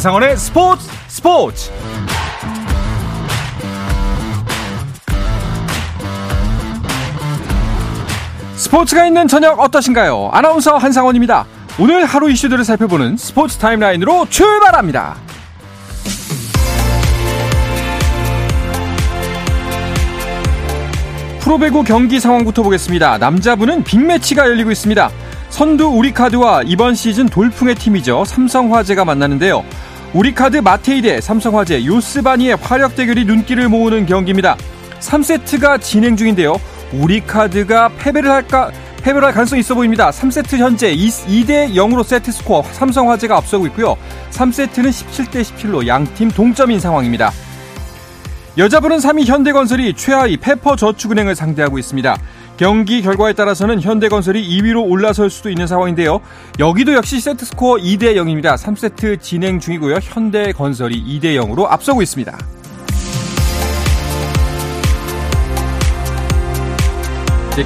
한상원의 스포츠 스포츠 스포츠가 있는 저녁 어떠신가요? 아나운서 한상원입니다. 오늘 하루 이슈들을 살펴보는 스포츠 타임라인으로 출발합니다. 프로배구 경기 상황부터 보겠습니다. 남자부는 빅매치가 열리고 있습니다. 선두 우리카드와 이번 시즌 돌풍의 팀이죠. 삼성화재가 만나는데요. 우리카드 마테이 대 삼성화재 요스바니의 화력 대결이 눈길을 모으는 경기입니다. 3세트가 진행 중인데요. 우리카드가 패배를 할까 패배를 할 가능성이 있어 보입니다. 3세트 현재 2, 대 0으로 세트 스코어 삼성화재가 앞서고 있고요. 3세트는 17대 17로 양팀 동점인 상황입니다. 여자분은 3위 현대건설이 최하위 페퍼저축은행을 상대하고 있습니다. 경기 결과에 따라서는 현대건설이 2위로 올라설 수도 있는 상황인데요. 여기도 역시 세트 스코어 2대 0입니다. 3세트 진행 중이고요. 현대건설이 2대 0으로 앞서고 있습니다.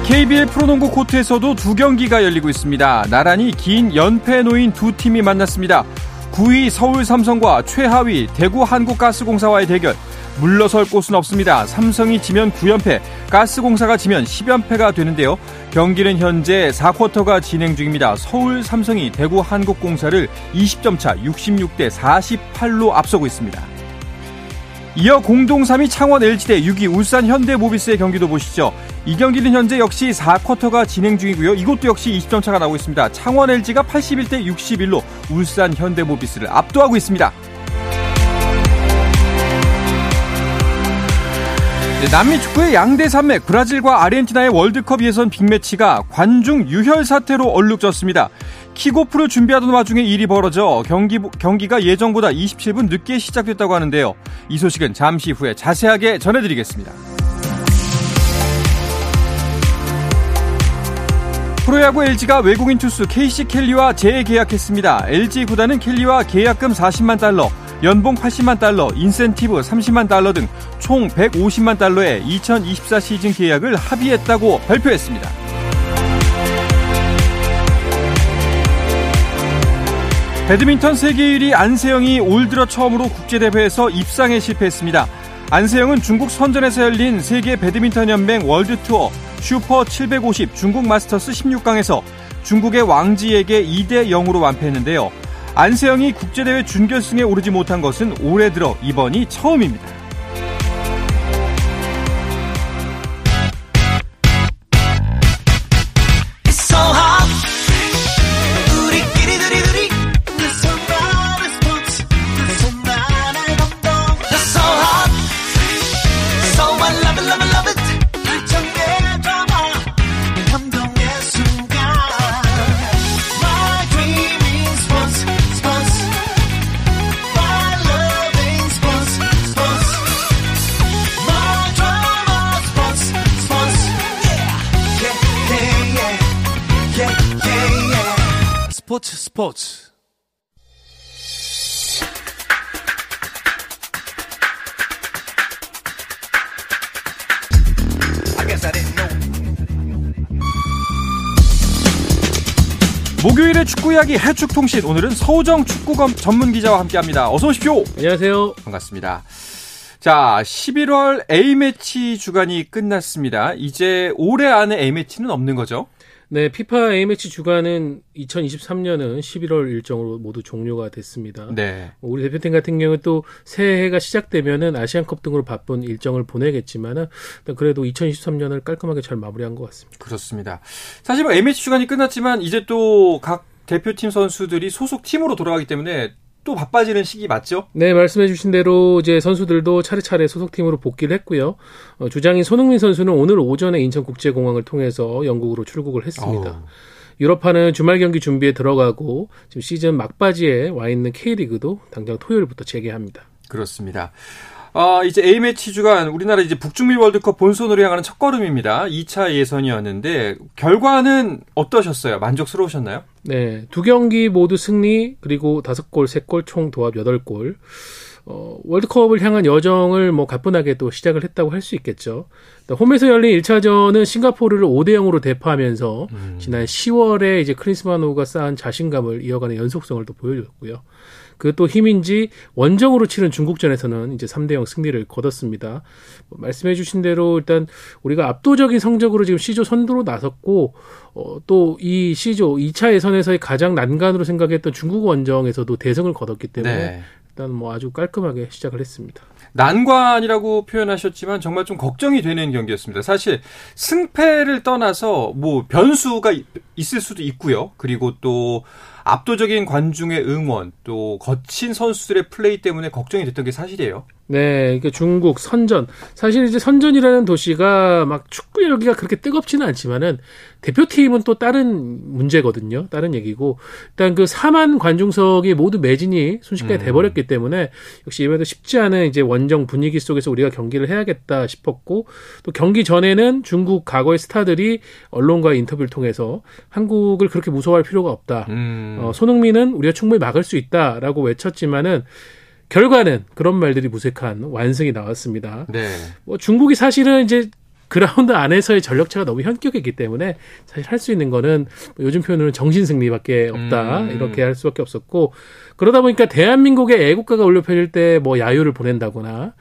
KBL 프로농구 코트에서도 두 경기가 열리고 있습니다. 나란히 긴 연패 노인 두 팀이 만났습니다. 9위 서울 삼성과 최하위 대구 한국가스공사와의 대결. 물러설 곳은 없습니다. 삼성이 지면 9연패, 가스공사가 지면 10연패가 되는데요. 경기는 현재 4쿼터가 진행 중입니다. 서울 삼성이 대구 한국공사를 20점 차 66대 48로 앞서고 있습니다. 이어 공동 3위 창원 LG대 6위 울산 현대모비스의 경기도 보시죠. 이 경기는 현재 역시 4쿼터가 진행 중이고요. 이것도 역시 20점 차가 나오고 있습니다. 창원 LG가 81대 61로 울산 현대모비스를 압도하고 있습니다. 남미 축구의 양대 산맥 브라질과 아르헨티나의 월드컵 예선 빅매치가 관중 유혈 사태로 얼룩졌습니다. 킥오프를 준비하던 와중에 일이 벌어져 경기, 경기가 예정보다 27분 늦게 시작됐다고 하는데요. 이 소식은 잠시 후에 자세하게 전해드리겠습니다. 프로야구 LG가 외국인 투수 KC 켈리와 재계약했습니다. LG 구단은 켈리와 계약금 40만 달러, 연봉 80만 달러, 인센티브 30만 달러 등 총 150만 달러의 2024 시즌 계약을 합의했다고 발표했습니다. 배드민턴 세계 1위 안세영이 올 들어 처음으로 국제대회에서 입상에 실패했습니다. 안세영은 중국 선전에서 열린 세계 배드민턴 연맹 월드 투어 슈퍼 750 중국 마스터스 16강에서 중국의 왕즈이에게 2대 0으로 완패했는데요. 안세영이 국제대회 준결승에 오르지 못한 것은 올해 들어 이번이 처음입니다. 스포츠 스포츠 목요일의 축구 이야기 해축통신 오늘은 서우정 축구 전문 기자와 함께합니다. 어서 오십시오. 안녕하세요. 반갑습니다. 자, 11월 A매치 주간이 끝났습니다. 이제 올해 안에 A매치는 없는 거죠? 네, 피파 A매치 주간은 2023년은 11월 일정으로 모두 종료가 됐습니다. 네. 우리 대표팀 같은 경우는 또 새해가 시작되면은 아시안컵 등으로 바쁜 일정을 보내겠지만은 그래도 2023년을 깔끔하게 잘 마무리한 것 같습니다. 그렇습니다. 사실 뭐 A매치 주간이 끝났지만 이제 또 각 대표팀 선수들이 소속 팀으로 돌아가기 때문에 또 바빠지는 시기 맞죠? 네, 말씀해 주신 대로 이제 선수들도 차례차례 소속팀으로 복귀를 했고요. 어, 주장인 손흥민 선수는 오늘 오전에 인천국제공항을 통해서 영국으로 출국을 했습니다. 어. 유럽파는 주말 경기 준비에 들어가고 지금 시즌 막바지에 와 있는 K리그도 당장 토요일부터 재개합니다. 그렇습니다. 아, 이제 A매치 주간 우리나라 이제 북중미 월드컵 본선으로 향하는 첫 걸음입니다. 2차 예선이었는데 결과는 어떠셨어요? 만족스러우셨나요? 네. 두 경기 모두 승리 그리고 다섯 골, 세 골 총 도합 여덟 골. 어, 월드컵을 향한 여정을 뭐 가뿐하게 또 시작을 했다고 할 수 있겠죠. 홈에서 열린 1차전은 싱가포르를 5대 0으로 대파하면서 음. 지난 10월에 이제 크리스마노가 쌓은 자신감을 이어가는 연속성을 또 보여줬고요. 그 또 힘인지 원정으로 치른 중국전에서는 이제 3대 0 승리를 거뒀습니다. 뭐 말씀해 주신 대로 일단 우리가 압도적인 성적으로 지금 C조 선두로 나섰고 어, 또이 C조 2차 예선에서의 가장 난관으로 생각했던 중국 원정에서도 대승을 거뒀기 때문에 네. 일단 뭐 아주 깔끔하게 시작을 했습니다. 난관이라고 표현하셨지만 정말 좀 걱정이 되는 경기였습니다. 사실 승패를 떠나서 뭐 변수가 있을 수도 있고요. 그리고 또 압도적인 관중의 응원, 또 거친 선수들의 플레이 때문에 걱정이 됐던 게 사실이에요. 네, 그러니까 중국 선전. 사실 이제 선전이라는 도시가 막 축구 열기가 그렇게 뜨겁지는 않지만은 대표팀은 또 다른 문제거든요. 다른 얘기고 일단 그 4만 관중석이 모두 매진이 순식간에 음. 돼버렸기 때문에 역시 이번에도 쉽지 않은 이제 원정 분위기 속에서 우리가 경기를 해야겠다 싶었고 또 경기 전에는 중국 과거의 스타들이 언론과 인터뷰를 통해서 한국을 그렇게 무서워할 필요가 없다. 음. 어, 손흥민은 우리가 충분히 막을 수 있다라고 외쳤지만은 결과는 그런 말들이 무색한 완승이 나왔습니다. 네. 뭐 중국이 사실은 이제 그라운드 안에서의 전력차가 너무 현격했기 때문에 사실 할 수 있는 거는 뭐 요즘 표현으로는 정신 승리밖에 없다 음. 이렇게 할 수밖에 없었고 그러다 보니까 대한민국의 애국가가 울려 퍼질 때 뭐 야유를 보낸다거나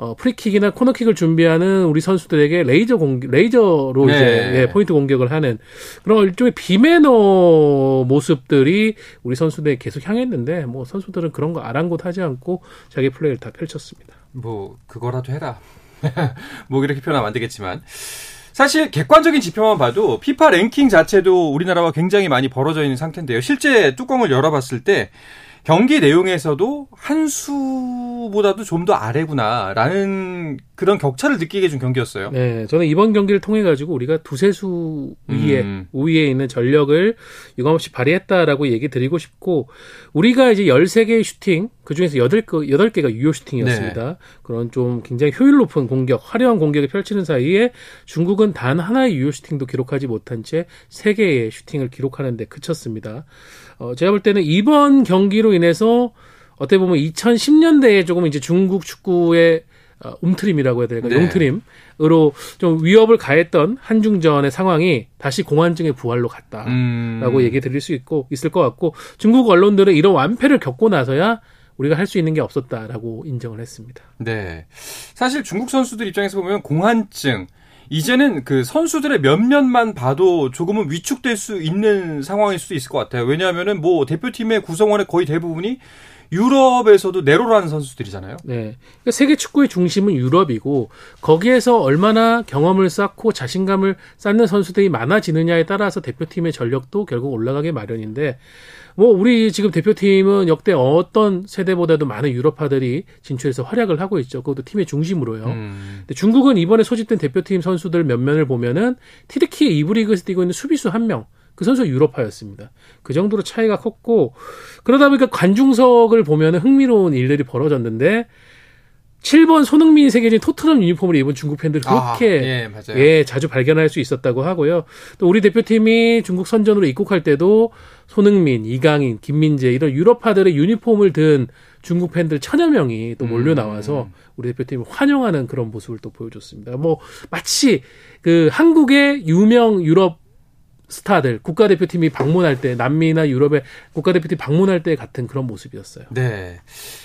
어, 프리킥이나 코너킥을 준비하는 우리 선수들에게 레이저 공 레이저로 네. 이제 예, 포인트 공격을 하는 그런 일종의 비매너 모습들이 우리 선수들에 계속 향했는데 뭐 선수들은 그런 거 아랑곳하지 않고 자기 플레이를 다 펼쳤습니다. 뭐 그거라도 해라. 뭐 이렇게 표현하면 안 되겠지만 사실 객관적인 지표만 봐도 피파 랭킹 자체도 우리나라와 굉장히 많이 벌어져 있는 상태인데요. 실제 뚜껑을 열어봤을 때 경기 내용에서도 한 수 보다도 좀 더 아래구나라는 그런 격차를 느끼게 해준 경기였어요. 네, 저는 이번 경기를 통해 가지고 우리가 두세 수 위에 음. 우위에 있는 전력을 유감없이 발휘했다라고 얘기 드리고 싶고 우리가 이제 13개의 슈팅 그중에서 8개 8개가 유효 슈팅이었습니다. 네. 그런 좀 굉장히 효율 높은 공격, 화려한 공격을 펼치는 사이에 중국은 단 하나의 유효 슈팅도 기록하지 못한 채 3개의 슈팅을 기록하는 데 그쳤습니다. 어, 제가 볼 때는 이번 경기로 인해서 어떻게 보면 2010년대에 조금 이제 중국 축구의 어, 움트림이라고 해야 될까 네. 용트림으로 좀 위협을 가했던 한중전의 상황이 다시 공안증의 부활로 갔다라고 음. 얘기 드릴 수 있고 있을 것 같고 중국 언론들은 이런 완패를 겪고 나서야 우리가 할 수 있는 게 없었다라고 인정을 했습니다. 네. 사실 중국 선수들 입장에서 보면 공안증 이제는 그 선수들의 몇몇만 봐도 조금은 위축될 수 있는 상황일 수도 있을 것 같아요. 왜냐하면은 뭐 대표팀의 구성원의 거의 대부분이 유럽에서도 네로라는 선수들이잖아요. 네. 그러니까 세계 축구의 중심은 유럽이고 거기에서 얼마나 경험을 쌓고 자신감을 쌓는 선수들이 많아지느냐에 따라서 대표팀의 전력도 결국 올라가게 마련인데 뭐 우리 지금 대표팀은 역대 어떤 세대보다도 많은 유럽파들이 진출해서 활약을 하고 있죠. 그것도 팀의 중심으로요. 음. 근데 중국은 이번에 소집된 대표팀 선수들 몇 면을 보면은 티드키의 이브 리그에서 뛰고 있는 수비수 한 명. 그 선수가 유럽파였습니다. 그 정도로 차이가 컸고 그러다 보니까 관중석을 보면은 흥미로운 일들이 벌어졌는데 7번 손흥민이 새겨진 토트넘 유니폼을 입은 중국 팬들 아, 그렇게 아, 예, 예, 자주 발견할 수 있었다고 하고요. 또 우리 대표팀이 중국 선전으로 입국할 때도 손흥민, 이강인, 김민재 이런 유럽파들의 유니폼을 든 중국 팬들 천여 명이 또 몰려 나와서 음. 우리 대표팀을 환영하는 그런 모습을 또 보여줬습니다. 뭐 마치 그 한국의 유명 유럽 스타들 국가대표팀이 방문할 때 남미나 유럽의 국가대표팀 방문할 때 같은 그런 모습이었어요. 네.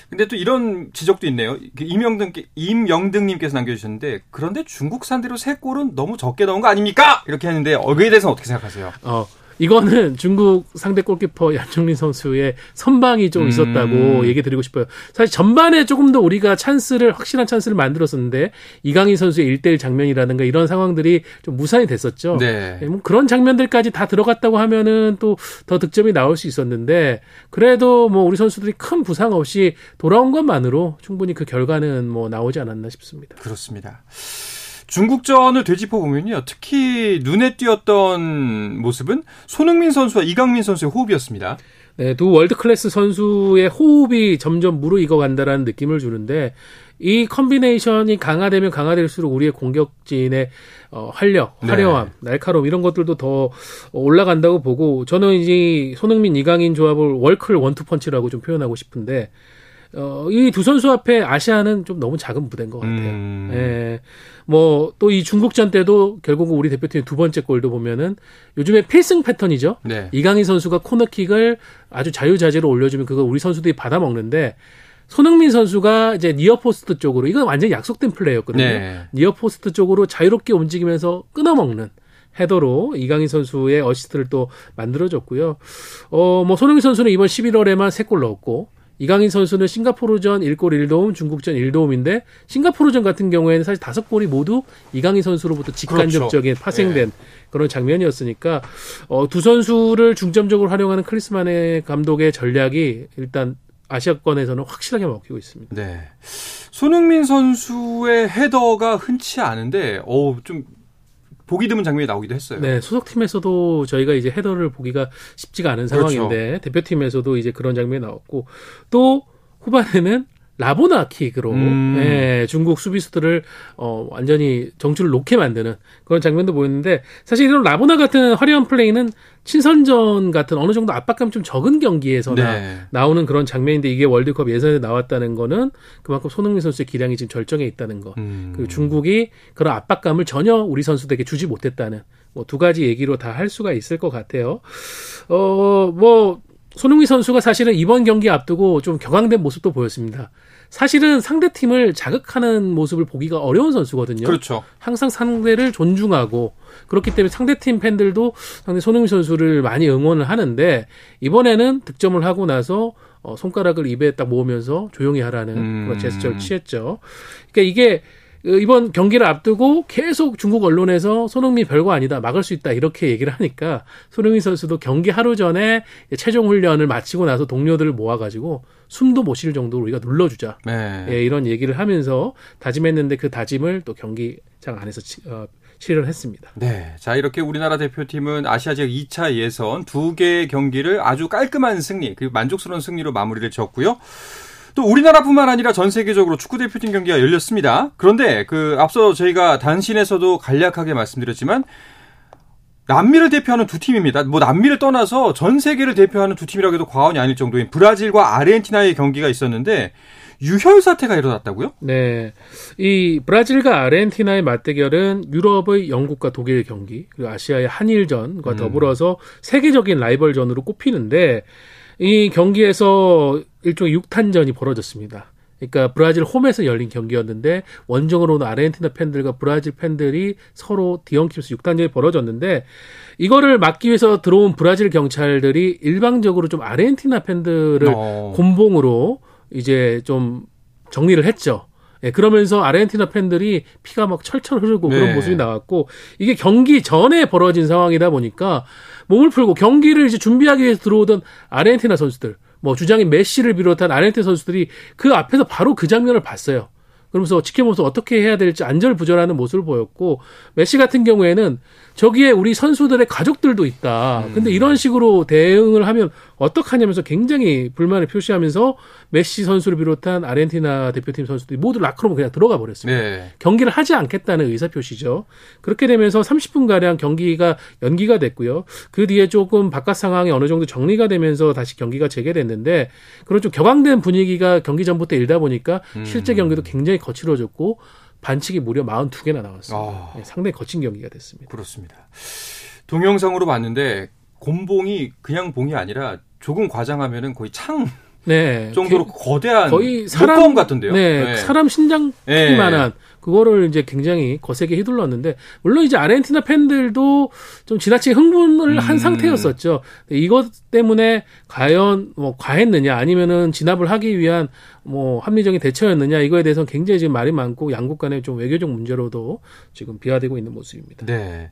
근데 또 이런 지적도 있네요. 그 임영등 임영등님께서 남겨주셨는데 그런데 중국산대로 세 골은 너무 적게 나온 거 아닙니까? 이렇게 했는데 어그에 대해서는 어떻게 생각하세요? 어. 이거는 중국 상대 골키퍼 양정린 선수의 선방이 좀 있었다고 음. 얘기 드리고 싶어요. 사실 전반에 조금 더 우리가 찬스를 확실한 찬스를 만들었었는데 이강인 선수의 1대1 장면이라든가 이런 상황들이 좀 무산이 됐었죠. 네. 네. 뭐 그런 장면들까지 다 들어갔다고 하면은 또 더 득점이 나올 수 있었는데 그래도 뭐 우리 선수들이 큰 부상 없이 돌아온 것만으로 충분히 그 결과는 뭐 나오지 않았나 싶습니다. 그렇습니다. 중국전을 되짚어 보면요. 특히 눈에 띄었던 모습은 손흥민 선수와 이강인 선수의 호흡이었습니다. 네, 두 world class 선수의 호흡이 점점 무르익어 간다라는 느낌을 주는데 이 콤비네이션이 강화되면 강화될수록 우리의 공격진의 어, 활력, 네. 화려함, 네. 날카로움 이런 것들도 더 올라간다고 보고 저는 이제 손흥민 이강인 조합을 월클 원투 펀치라고 좀 표현하고 싶은데 어, 이 두 선수 앞에 아시아는 좀 너무 작은 무대인 것 같아요. 음. 예. 뭐, 또 이 중국전 때도 결국 우리 대표팀의 두 번째 골도 보면은 요즘에 필승 패턴이죠. 네. 이강인 선수가 코너킥을 아주 자유자재로 올려주면 그걸 우리 선수들이 받아먹는데 손흥민 선수가 이제 near post 쪽으로 이건 완전히 약속된 플레이였거든요. 네. near post 쪽으로 자유롭게 움직이면서 끊어먹는 header로 이강인 선수의 어시스트를 또 만들어줬고요. 어, 뭐 손흥민 선수는 이번 11월에만 3골 넣었고 이강인 선수는 싱가포르전 1골 1도움, 중국전 1도움인데 싱가포르전 같은 경우에는 사실 다섯 골이 모두 이강인 선수로부터 직간접적인 그렇죠. 파생된 그런 장면이었으니까 어, 두 선수를 중점적으로 활용하는 클리스만의 감독의 전략이 일단 아시아권에서는 확실하게 먹히고 있습니다. 네. 손흥민 선수의 헤더가 흔치 않은데, 어, 좀, 보기 드문 장면이 나오기도 했어요. 네, 소속팀에서도 저희가 이제 헤더를 보기가 쉽지가 않은 그렇죠. 상황인데 대표팀에서도 이제 그런 장면이 나왔고 또 후반에는 라보나 킥으로 음. 예, 중국 수비수들을 어, 완전히 정추를 놓게 만드는 그런 장면도 보였는데 사실 이런 라보나 같은 화려한 플레이는 친선전 같은 어느 정도 압박감 좀 적은 경기에서나 네. 나오는 그런 장면인데 이게 월드컵 예선에 나왔다는 거는 그만큼 손흥민 선수의 기량이 지금 절정에 있다는 거. 음. 그리고 중국이 그런 압박감을 전혀 우리 선수들에게 주지 못했다는 뭐 두 가지 얘기로 다 할 수가 있을 것 같아요. 어, 뭐 손흥민 선수가 사실은 이번 경기 앞두고 좀 격앙된 모습도 보였습니다. 사실은 상대 팀을 자극하는 모습을 보기가 어려운 선수거든요. 그렇죠. 항상 상대를 존중하고 그렇기 때문에 상대 팀 팬들도 상대 손흥민 선수를 많이 응원을 하는데 이번에는 득점을 하고 나서 어, 손가락을 입에 딱 모으면서 조용히 하라는 음. 그런 제스처를 취했죠. 그러니까 이게 어, 이번 경기를 앞두고 계속 중국 언론에서 손흥민 별거 아니다 막을 수 있다 이렇게 얘기를 하니까 손흥민 선수도 경기 하루 전에 최종 훈련을 마치고 나서 동료들을 모아가지고 숨도 못 쉴 정도로 우리가 눌러주자 네. 예, 이런 얘기를 하면서 다짐했는데 그 다짐을 또 경기장 안에서 치, 어, 실현을 했습니다. 네. 자, 이렇게 우리나라 대표팀은 아시아 지역 2차 예선 두 개의 경기를 아주 깔끔한 승리, 그리고 만족스러운 승리로 마무리를 지었고요. 또 우리나라뿐만 아니라 전 세계적으로 축구 대표팀 경기가 열렸습니다. 그런데 그 앞서 저희가 단신에서도 간략하게 말씀드렸지만 남미를 대표하는 두 팀입니다. 뭐 남미를 떠나서 전 세계를 대표하는 두 팀이라고 해도 과언이 아닐 정도인 브라질과 아르헨티나의 경기가 있었는데 유혈 사태가 일어났다고요? 네. 이 브라질과 아르헨티나의 맞대결은 유럽의 영국과 독일 경기, 그리고 아시아의 한일전과 음. 더불어서 세계적인 라이벌전으로 꼽히는데 이 경기에서 일종의 6탄전이 벌어졌습니다. 그러니까 브라질 홈에서 열린 경기였는데 원정으로 오는 아르헨티나 팬들과 브라질 팬들이 서로 디엉키면서 6탄전이 벌어졌는데 이거를 막기 위해서 들어온 브라질 경찰들이 일방적으로 좀 아르헨티나 팬들을 어. 곤봉으로 이제 좀 정리를 했죠. 예, 그러면서 아르헨티나 팬들이 피가 막 철철 흐르고 네. 그런 모습이 나왔고 이게 경기 전에 벌어진 상황이다 보니까 몸을 풀고 경기를 이제 준비하기 위해서 들어오던 아르헨티나 선수들, 뭐 주장인 메시를 비롯한 아르헨티나 선수들이 그 앞에서 바로 그 장면을 봤어요. 그러면서 지켜보면서 어떻게 해야 될지 안절부절하는 모습을 보였고 메시 같은 경우에는 저기에 우리 선수들의 가족들도 있다. 근데 이런 식으로 대응을 하면 어떡하냐면서 굉장히 불만을 표시하면서 메시 선수를 비롯한 아르헨티나 대표팀 선수들이 모두 라크롬 그냥 들어가 버렸습니다. 네. 경기를 하지 않겠다는 의사표시죠. 그렇게 되면서 30분가량 경기가 연기가 됐고요. 그 뒤에 조금 바깥 상황이 어느 정도 정리가 되면서 다시 경기가 재개됐는데 그런 좀 격앙된 분위기가 경기 전부터 일다 보니까 실제 경기도 굉장히 거칠어졌고 반칙이 무려 42개나 나왔습니다. 아. 네, 상당히 거친 경기가 됐습니다. 그렇습니다. 동영상으로 봤는데 곰봉이 그냥 봉이 아니라 조금 과장하면은 거의 창 네. 정도로 거대한 거의 사람 같은데요. 네, 사람 신장 네. 크기만한 그거를 이제 굉장히 거세게 휘둘렀는데 물론 이제 아르헨티나 팬들도 좀 지나치게 흥분을 한 음. 상태였었죠. 근데 이것 때문에 과연 뭐 과했느냐 아니면은 진압을 하기 위한 뭐 합리적인 대처였느냐 이거에 대해서는 굉장히 지금 말이 많고 양국 간의 좀 외교적 문제로도 지금 비화되고 있는 모습입니다. 네.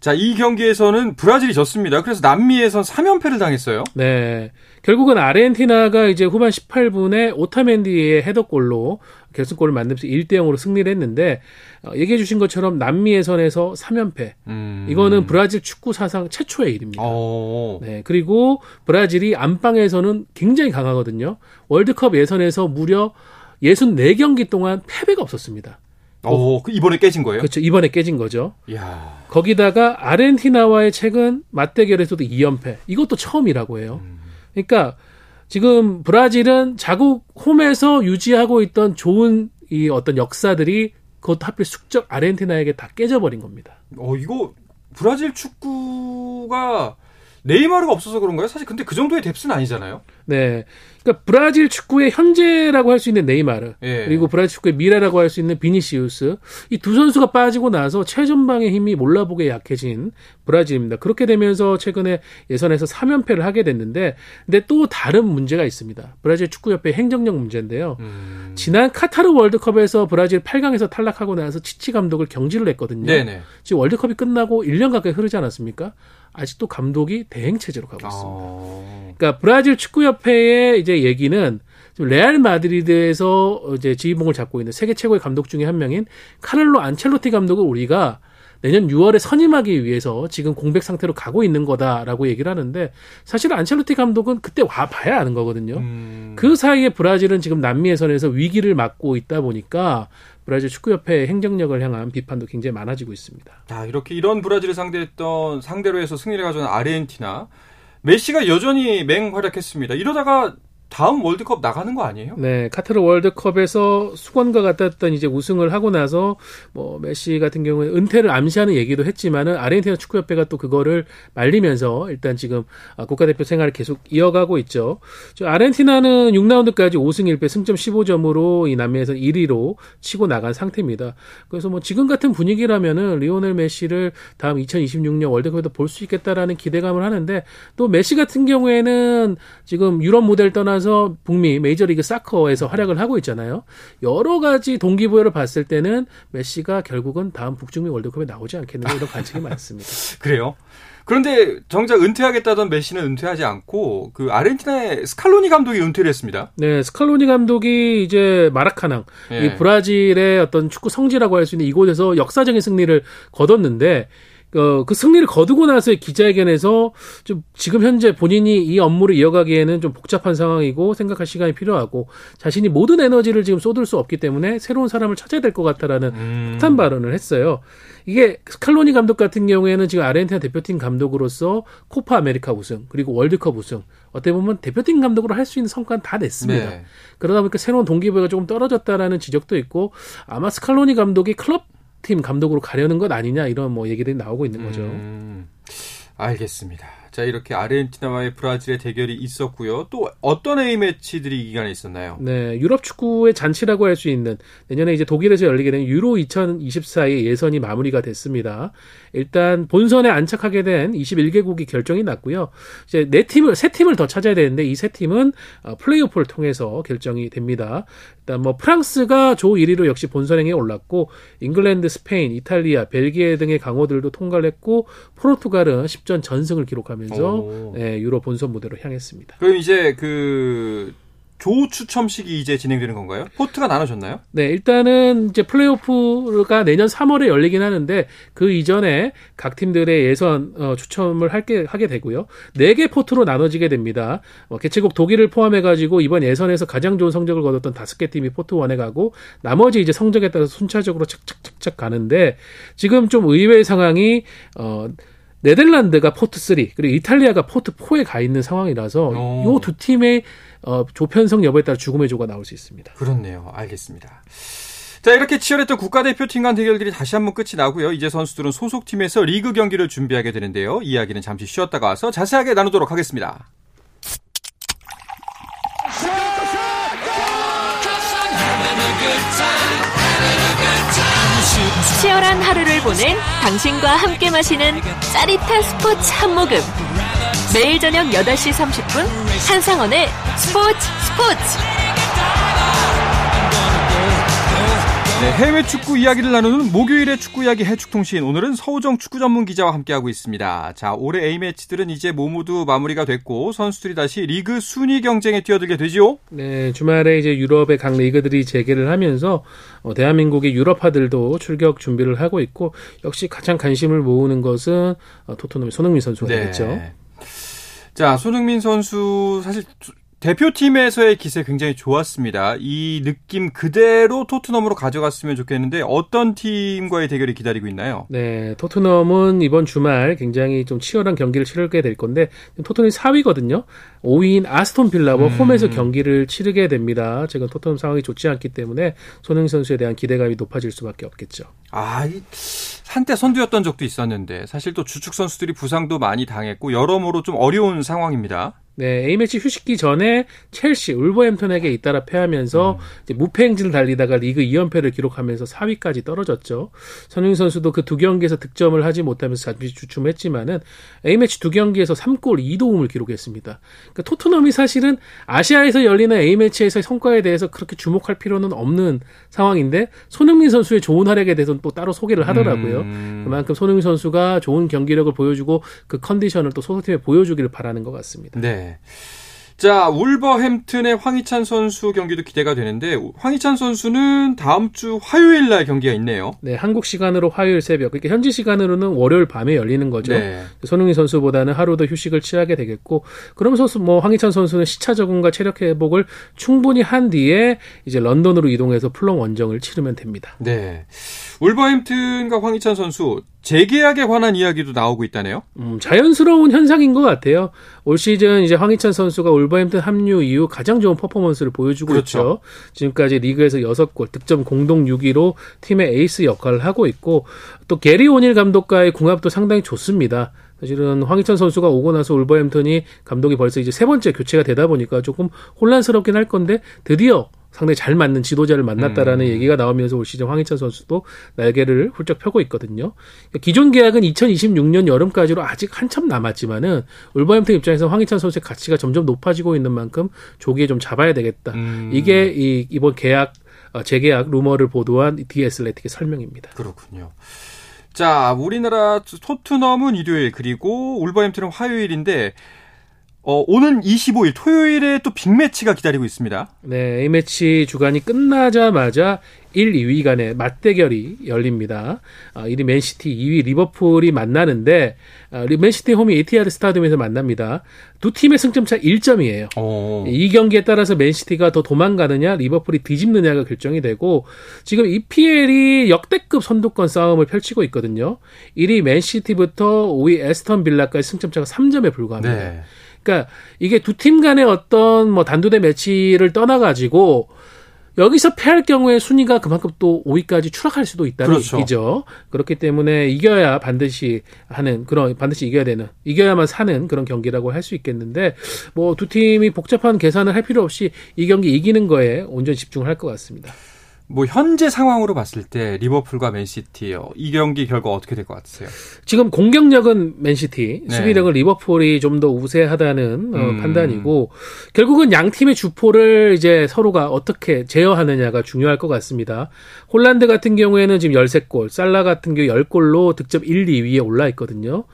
자, 이 경기에서는 브라질이 졌습니다. 그래서 남미에선 3연패를 당했어요. 네. 결국은 아르헨티나가 이제 후반 18분에 오타멘디의 헤더골로 결승골을 만들면서 1대 0으로 승리를 했는데 어, 얘기해 주신 것처럼 남미 예선에서 3연패. 음. 이거는 브라질 축구 사상 최초의 일입니다. 어. 네. 그리고 브라질이 안방에서는 굉장히 강하거든요. 월드컵 예선에서 무려 64경기 동안 패배가 없었습니다. 어, 그 이번에 깨진 거예요? 그렇죠. 이번에 깨진 거죠. 이야. 거기다가 아르헨티나와의 최근 맞대결에서도 2연패. 이것도 처음이라고 해요. 그러니까 지금 브라질은 자국 홈에서 유지하고 있던 좋은 이 어떤 역사들이 그것도 하필 숙적 아르헨티나에게 다 깨져버린 겁니다. 어, 이거 브라질 축구가 네이마르가 없어서 그런가요? 사실 근데 그 정도의 뎁스는 아니잖아요. 네. 그러니까 브라질 축구의 현재라고 할 수 있는 네이마르 예. 그리고 브라질 축구의 미래라고 할 수 있는 비니시우스 이 두 선수가 빠지고 나서 최전방의 힘이 몰라보게 약해진 브라질입니다. 그렇게 되면서 최근에 예선에서 3연패를 하게 됐는데 근데 또 다른 문제가 있습니다. 브라질 축구협회 행정력 문제인데요. 음... 지난 카타르 월드컵에서 브라질 8강에서 탈락하고 나서 치치 감독을 경질을 했거든요. 네네. 지금 월드컵이 끝나고 1년 가까이 흐르지 않았습니까? 아직도 감독이 대행 체제로 가고 있습니다. 어... 그러니까 브라질 축구협회의 이제 얘기는 레알 마드리드에서 이제 지휘봉을 잡고 있는 세계 최고의 감독 중에 한 명인 카를로 안첼로티 감독을 우리가 내년 6월에 선임하기 위해서 지금 공백 상태로 가고 있는 거다라고 얘기를 하는데 사실 안첼로티 감독은 그때 와 봐야 아는 거거든요. 음... 그 사이에 브라질은 지금 남미 예선에서 위기를 맞고 있다 보니까 브라질 축구협회의 행정력을 향한 비판도 굉장히 많아지고 있습니다. 자, 이렇게 이런 브라질을 상대했던 상대로 해서 승리를 가져온 아르헨티나 메시가 여전히 맹활약했습니다. 이러다가 다음 월드컵 나가는 거 아니에요? 네, 카타르 월드컵에서 수건과 같았던 이제 우승을 하고 나서 뭐 메시 같은 경우에 은퇴를 암시하는 얘기도 했지만은 아르헨티나 축구협회가 또 그거를 말리면서 일단 지금 아, 국가대표 생활을 계속 이어가고 있죠. 저 아르헨티나는 6라운드까지 5승 1패 승점 15점으로 이 남미에서 1위로 치고 나간 상태입니다. 그래서 뭐 지금 같은 분위기라면은 리오넬 메시를 다음 2026년 월드컵에도 볼 수 있겠다라는 기대감을 하는데 또 메시 같은 경우에는 지금 유럽 무대를 떠나서 하면서 북미 메이저리그 사커에서 활약을 하고 있잖아요. 여러 가지 동기부여를 봤을 때는 메시가 결국은 다음 북중미 월드컵에 나오지 않겠느냐 이런 관측이 많습니다. 그래요? 그런데 정작 은퇴하겠다던 메시는 은퇴하지 않고 그 아르헨티나의 스칼로니 감독이 은퇴를 했습니다. 네, 스칼로니 감독이 이제 마라카낭 네. 이 브라질의 어떤 축구 성지라고 할 수 있는 이곳에서 역사적인 승리를 거뒀는데 어, 그 승리를 거두고 나서의 기자회견에서 좀 지금 현재 본인이 이 업무를 이어가기에는 좀 복잡한 상황이고 생각할 시간이 필요하고 자신이 모든 에너지를 지금 쏟을 수 없기 때문에 새로운 사람을 찾아야 될 것 같다라는 음. 폭탄 발언을 했어요. 이게 스칼로니 감독 같은 경우에는 지금 아르헨티나 대표팀 감독으로서 코파 아메리카 우승 그리고 월드컵 우승 어떻게 보면 대표팀 감독으로 할 수 있는 성과는 다 냈습니다. 네. 그러다 보니까 새로운 동기부여가 조금 떨어졌다라는 지적도 있고 아마 스칼로니 감독이 클럽 팀 감독으로 가려는 것 아니냐 이런 뭐 얘기들이 나오고 있는 거죠. 음, 알겠습니다. 자, 이렇게 아르헨티나와의 브라질의 대결이 있었고요. 또 어떤 A 매치들이 이 기간에 있었나요? 네, 유럽 축구의 잔치라고 할 수 있는 내년에 이제 독일에서 열리게 된 유로 2024의 예선이 마무리가 됐습니다. 일단 본선에 안착하게 된 21개국이 결정이 났고요. 이제 네 팀을 세 팀을 더 찾아야 되는데 이 세 팀은 어, 플레이오프를 통해서 결정이 됩니다. 일단 뭐 프랑스가 조 1위로 역시 본선행에 올랐고 잉글랜드, 스페인, 이탈리아, 벨기에 등의 강호들도 통과를 했고 포르투갈은 10전 전승을 기록 하면서 네, 유로 본선 무대로 향했습니다. 그럼 이제 그 조 추첨식이 이제 진행되는 건가요? pot가 나눠졌나요? 네, 일단은 이제 플레이오프가 내년 3월에 열리긴 하는데 그 이전에 각 팀들의 예선 어, 추첨을 할게 하게 되고요. 4개 pot로 나눠지게 됩니다. 어, 개최국 독일을 포함해 가지고 이번 예선에서 가장 좋은 성적을 거뒀던 5개 팀이 pot 1에 가고 나머지 이제 성적에 따라서 순차적으로 착착착착 가는데 지금 좀 의외의 상황이 어 네덜란드가 pot 3 그리고 이탈리아가 pot 4에 가 있는 상황이라서 이두 팀의 어, 조편성 여부에 따라 죽음의 조가 나올 수 있습니다. 그렇네요. 알겠습니다. 자, 이렇게 치열했던 국가대표팀 간 대결들이 다시 한번 끝이 나고요. 이제 선수들은 소속팀에서 리그 경기를 준비하게 되는데요. 이야기는 잠시 쉬었다가 와서 자세하게 나누도록 하겠습니다. 치열한 하루를 보낸 당신과 함께 마시는 짜릿한 스포츠 한 모금. 매일 저녁 8시 30분 한상원의 스포츠 스포츠. 네, 해외 축구 이야기를 나누는 목요일의 축구 이야기 해축통신. 오늘은 서우정 축구 전문 기자와 함께하고 있습니다. 자, 올해 A매치들은 이제 모두 마무리가 됐고 선수들이 다시 리그 순위 경쟁에 뛰어들게 되지요? 네, 주말에 이제 유럽의 각 리그들이 재개를 하면서 어, 대한민국의 유럽파들도 출격 준비를 하고 있고 역시 가장 관심을 모으는 것은 어, 토트넘의 손흥민 선수가 네. 되겠죠. 자, 손흥민 선수 사실 대표팀에서의 기세 굉장히 좋았습니다. 이 느낌 그대로 토트넘으로 가져갔으면 좋겠는데 어떤 팀과의 대결이 기다리고 있나요? 네, 토트넘은 이번 주말 굉장히 좀 치열한 경기를 치르게 될 건데 토트넘이 4위거든요. 5위인 아스톤 빌라와 음. 홈에서 경기를 치르게 됩니다. 지금 토트넘 상황이 좋지 않기 때문에 손흥민 선수에 대한 기대감이 높아질 수밖에 없겠죠. 아, 한때 선두였던 적도 있었는데 사실 또 주축 선수들이 부상도 많이 당했고 여러모로 좀 어려운 상황입니다. 네, A매치 휴식기 전에 첼시, 울버햄튼에게 잇따라 패하면서 음. 이제 무패 행진을 달리다가 리그 2연패를 기록하면서 4위까지 떨어졌죠. 선웅 선수도 그 두 경기에서 득점을 하지 못하면서 잠시 주춤했지만은 A매치 두 경기에서 3골 2도움을 기록했습니다. 그러니까 토트넘이 사실은 아시아에서 열리는 A매치에서의 성과에 대해서 그렇게 주목할 필요는 없는 상황인데 손흥민 선수의 좋은 활약에 대해서는 또 따로 소개를 하더라고요. 음. 그만큼 손흥민 선수가 좋은 경기력을 보여주고 그 컨디션을 또 소속팀에 보여주기를 바라는 것 같습니다. 네. 자, 울버햄튼의 황희찬 선수 경기도 기대가 되는데 황희찬 선수는 다음 주 화요일 날 경기가 있네요. 네, 한국 시간으로 화요일 새벽. 그러니까 현지 시간으로는 월요일 밤에 열리는 거죠. 네. 손흥민 선수보다는 하루 더 휴식을 취하게 되겠고 그러면서 뭐 황희찬 선수는 시차 적응과 체력 회복을 충분히 한 뒤에 이제 런던으로 이동해서 플롱 원정을 치르면 됩니다. 네. 울버햄튼과 황희찬 선수 재계약에 관한 이야기도 나오고 있다네요. 음, 자연스러운 현상인 것 같아요. 올 시즌 이제 황희찬 선수가 울버햄튼 합류 이후 가장 좋은 퍼포먼스를 보여주고 그렇죠. 있죠. 지금까지 리그에서 6골, 득점 공동 6위로 팀의 에이스 역할을 하고 있고 또 게리 오닐 감독과의 궁합도 상당히 좋습니다. 사실은 황희찬 선수가 오고 나서 울버햄튼이 감독이 벌써 이제 세 번째 교체가 되다 보니까 조금 혼란스럽긴 할 건데 드디어 상당히 잘 맞는 지도자를 만났다라는 음. 얘기가 나오면서 올 시즌 황희찬 선수도 날개를 훌쩍 펴고 있거든요. 기존 계약은 2026년 여름까지로 아직 한참 남았지만은 울버햄튼 입장에서 황희찬 선수의 가치가 점점 높아지고 있는 만큼 조기에 좀 잡아야 되겠다. 음. 이게 이 이번 계약 어, 재계약 루머를 보도한 디에슬레틱의 설명입니다. 그렇군요. 자, 우리나라 토트넘은 일요일 그리고 울버햄튼은 화요일인데 어, 오는 25일 토요일에 또 big match가 기다리고 있습니다. 네, A매치 주간이 끝나자마자 1, 2위 간의 맞대결이 열립니다. 어, 1위 맨시티, 2위 리버풀이 만나는데 어, 맨시티 홈인 에티하드 스타디움에서 만납니다. 두 팀의 승점차 1점이에요. 오. 이 경기에 따라서 맨시티가 더 도망가느냐, 리버풀이 뒤집느냐가 결정이 되고 지금 EPL이 역대급 선두권 싸움을 펼치고 있거든요. 1위 맨시티부터 5위 에스턴 빌라까지 승점차가 3점에 불과합니다. 네. 그러니까 이게 두 팀 간의 어떤 뭐 단두대 매치를 떠나가지고 여기서 패할 경우에 순위가 그만큼 또 5위까지 추락할 수도 있다는 그렇죠. 얘기죠. 그렇기 때문에 이겨야 반드시 하는 그런 반드시 이겨야 되는 이겨야만 사는 그런 경기라고 할 수 있겠는데 뭐 두 팀이 복잡한 계산을 할 필요 없이 이 경기 이기는 거에 온전 집중을 할 것 같습니다. 뭐 현재 상황으로 봤을 때 리버풀과 맨시티요. 이 경기 결과 어떻게 될 것 같으세요? 지금 공격력은 맨시티, 네. 수비력은 리버풀이 좀 더 우세하다는 어, 음. 판단이고 결국은 양 팀의 주포를 이제 서로가 어떻게 제어하느냐가 중요할 것 같습니다. 홀란드 같은 경우에는 지금 13골, 살라 같은 경우 10골로 득점 1, 2위에 올라 있거든요.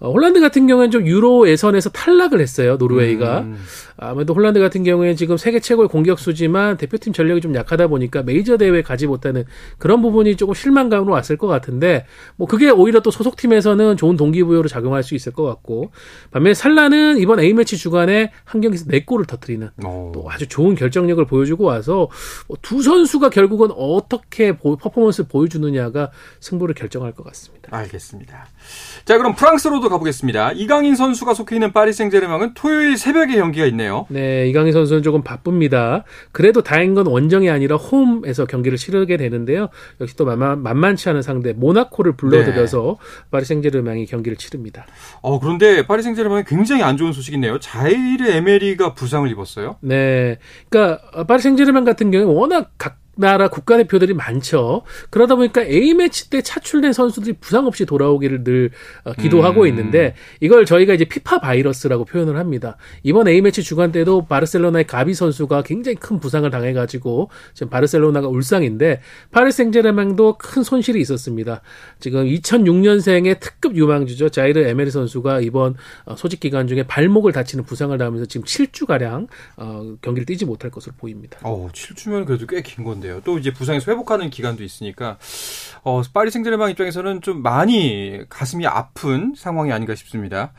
어, 홀란드 같은 경우에는 좀 유로 예선에서 탈락을 했어요. 노르웨이가. 음. 아무래도 홀란드 같은 경우에는 지금 세계 최고의 공격수지만 대표팀 전력이 좀 약하다 보니까 메이저 대회에 가지 못하는 그런 부분이 조금 실망감으로 왔을 것 같은데 뭐 그게 오히려 또 소속팀에서는 좋은 동기부여로 작용할 수 있을 것 같고 반면에 살라는 이번 A매치 주간에 한 경기에서 4골을 터뜨리는 오. 또 아주 좋은 결정력을 보여주고 와서 뭐두 선수가 결국은 어떻게 퍼포먼스를 보여주느냐가 승부를 결정할 것 같습니다. 알겠습니다. 자, 그럼 프랑스로도 가보겠습니다. 이강인 선수가 속해 있는 파리 생제르맹은 토요일 새벽에 경기가 있네요. 네, 이강인 선수는 조금 바쁩니다. 그래도 다행인 건 원정이 아니라 홈에서 경기를 치르게 되는데요. 역시 또 만만, 만만치 않은 상대 모나코를 불러들여서 네. 파리 생제르맹이 경기를 치릅니다. 어, 그런데 파리 생제르맹이 굉장히 안 좋은 소식이네요. 자이르 에메리가 부상을 입었어요. 네. 그러니까 파리 생제르맹 같은 경우에 워낙 각 나라 국가대표들이 많죠. 그러다 보니까 A매치 때 차출된 선수들이 부상 없이 돌아오기를 늘 어, 기도하고 음. 있는데 이걸 저희가 이제 피파 바이러스라고 표현을 합니다. 이번 A매치 주간 때도 바르셀로나의 가비 선수가 굉장히 큰 부상을 당해가지고 지금 바르셀로나가 울상인데 파리 생제르맹도 큰 손실이 있었습니다. 지금 2006년생의 특급 유망주죠. 자이르 에메리 선수가 이번 어, 소집 기간 중에 발목을 다치는 부상을 당하면서 지금 7주가량 어, 경기를 뛰지 못할 것으로 보입니다. 어, 7주면 그래도 꽤 긴 건데. 건데요. 또 이제 부상에서 회복하는 기간도 있으니까 어, 파리 생제르맹 입장에서는 좀 많이 가슴이 아픈 상황이 아닌가 싶습니다.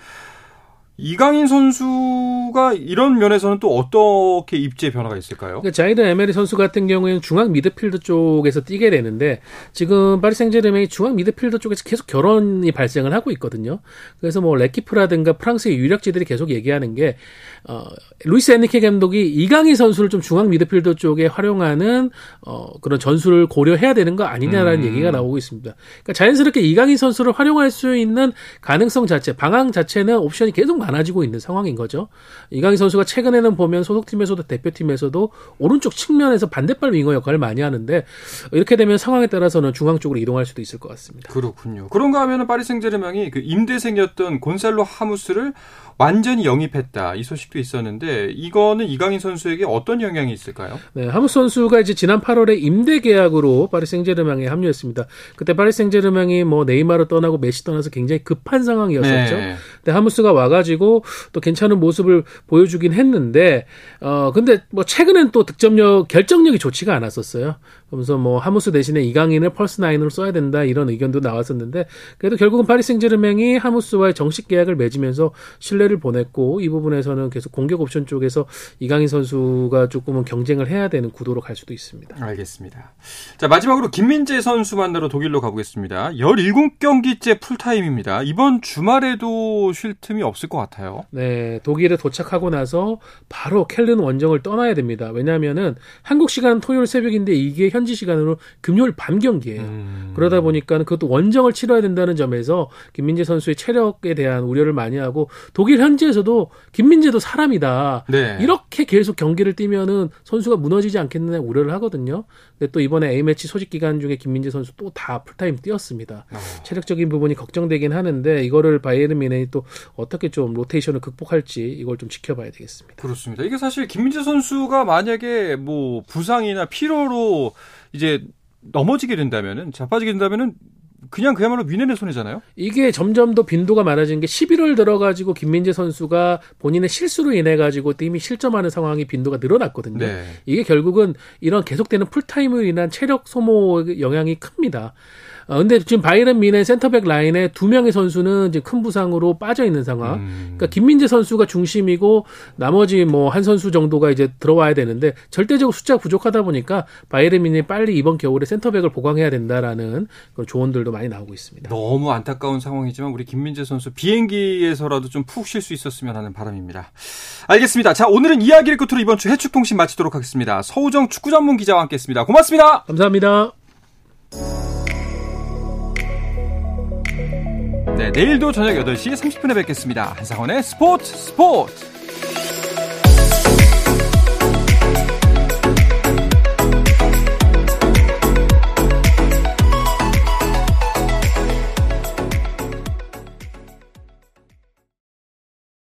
이강인 선수가 이런 면에서는 또 어떻게 입지의 변화가 있을까요? 그러니까 자이드 에메리 선수 같은 경우에는 중앙 미드필더 쪽에서 뛰게 되는데 지금 파리 생제르맹이 중앙 미드필더 쪽에서 계속 결원이 발생을 하고 있거든요. 그래서 뭐 레키프라든가 프랑스의 유력지들이 계속 얘기하는 게 어, 루이스 엔리케 감독이 이강인 선수를 좀 중앙 미드필더 쪽에 활용하는 어, 그런 전술을 고려해야 되는 거 아니냐라는 음. 얘기가 나오고 있습니다. 그러니까 자연스럽게 이강인 선수를 활용할 수 있는 가능성 자체, 방향 자체는 옵션이 계속 많아지고 있는 상황인 거죠. 이강인 선수가 최근에는 보면 소속팀에서도 대표팀에서도 오른쪽 측면에서 반대발 윙어 역할을 많이 하는데 이렇게 되면 상황에 따라서는 중앙 쪽으로 이동할 수도 있을 것 같습니다. 그렇군요. 그런가 하면은 파리 생제르맹이 그 임대생이었던 곤살로 하무스를 완전히 영입했다 이 소식도 있었는데 이거는 이강인 선수에게 어떤 영향이 있을까요? 네, 하무스 선수가 이제 지난 8월에 임대 계약으로 파리 생제르맹에 합류했습니다. 그때 파리 생제르맹이 뭐 네이마르 떠나고 메시 떠나서 굉장히 급한 상황이었었죠. 네. 근데 하무스가 와가지고 또 괜찮은 모습을 보여주긴 했는데 어 근데 뭐 최근엔 또 득점력 결정력이 좋지가 않았었어요. 그러면서 뭐 하무스 대신에 이강인을 펄스 나인으로 써야 된다 이런 의견도 나왔었는데 그래도 결국은 파리 생제르맹이 하무스와의 정식 계약을 맺으면서 신뢰를 보냈고 이 부분에서는 계속 공격 옵션 쪽에서 이강인 선수가 조금은 경쟁을 해야 되는 구도로 갈 수도 있습니다. 알겠습니다. 자 마지막으로 김민재 선수 만나러 독일로 가보겠습니다. 17경기째 풀타임입니다. 이번 주말에도 쉴 틈이 없을 것 같아요. 네, 독일에 도착하고 나서 바로 켈른 원정을 떠나야 됩니다. 왜냐하면은 한국 시간 토요일 새벽인데 이게 현지 시간으로 금요일 밤 경기예요. 음. 그러다 보니까 그것도 원정을 치러야 된다는 점에서 김민재 선수의 체력에 대한 우려를 많이 하고 독일 현지에서도 김민재도 사람이다. 네. 이렇게 계속 경기를 뛰면은 선수가 무너지지 않겠느냐 우려를 하거든요. 근데 또 이번에 A매치 소집 기간 중에 김민재 선수 또 다 풀타임 뛰었습니다. 어. 체력적인 부분이 걱정되긴 하는데 이거를 바이에른 뮌헨이 또 어떻게 좀 로테이션을 극복할지 이걸 좀 지켜봐야 되겠습니다. 그렇습니다. 이게 사실 김민재 선수가 만약에 뭐 부상이나 피로로 이제 넘어지게 된다면은 자빠지게 된다면은 그냥 그야말로 뮌헨의 손해잖아요. 이게 점점 더 빈도가 많아지는 게 11월 들어가지고 김민재 선수가 본인의 실수로 인해 가지고 팀이 실점하는 상황이 빈도가 늘어났거든요. 네. 이게 결국은 이런 계속되는 풀타임으로 인한 체력 소모 영향이 큽니다. 어, 근데 지금 바이런 미네 센터백 라인에 두 명의 선수는 이제 큰 부상으로 빠져 있는 상황. 음. 그러니까 김민재 선수가 중심이고 나머지 뭐 한 선수 정도가 이제 들어와야 되는데 절대적으로 숫자가 부족하다 보니까 바이런 미네 빨리 이번 겨울에 센터백을 보강해야 된다라는 그런 조언 들도 많이 나오고 있습니다. 너무 안타까운 상황이지만 우리 김민재 선수 비행기에서라도 좀 푹 쉴 수 있었으면 하는 바람입니다. 알겠습니다. 자, 오늘은 이야기를 끝으로 이번 주 해축통신 마치도록 하겠습니다. 서우정 축구 전문 기자와 함께했습니다. 고맙습니다. 감사합니다. 네, 내일도 저녁 8시 30분에 뵙겠습니다. 한상원의 스포츠 스포츠!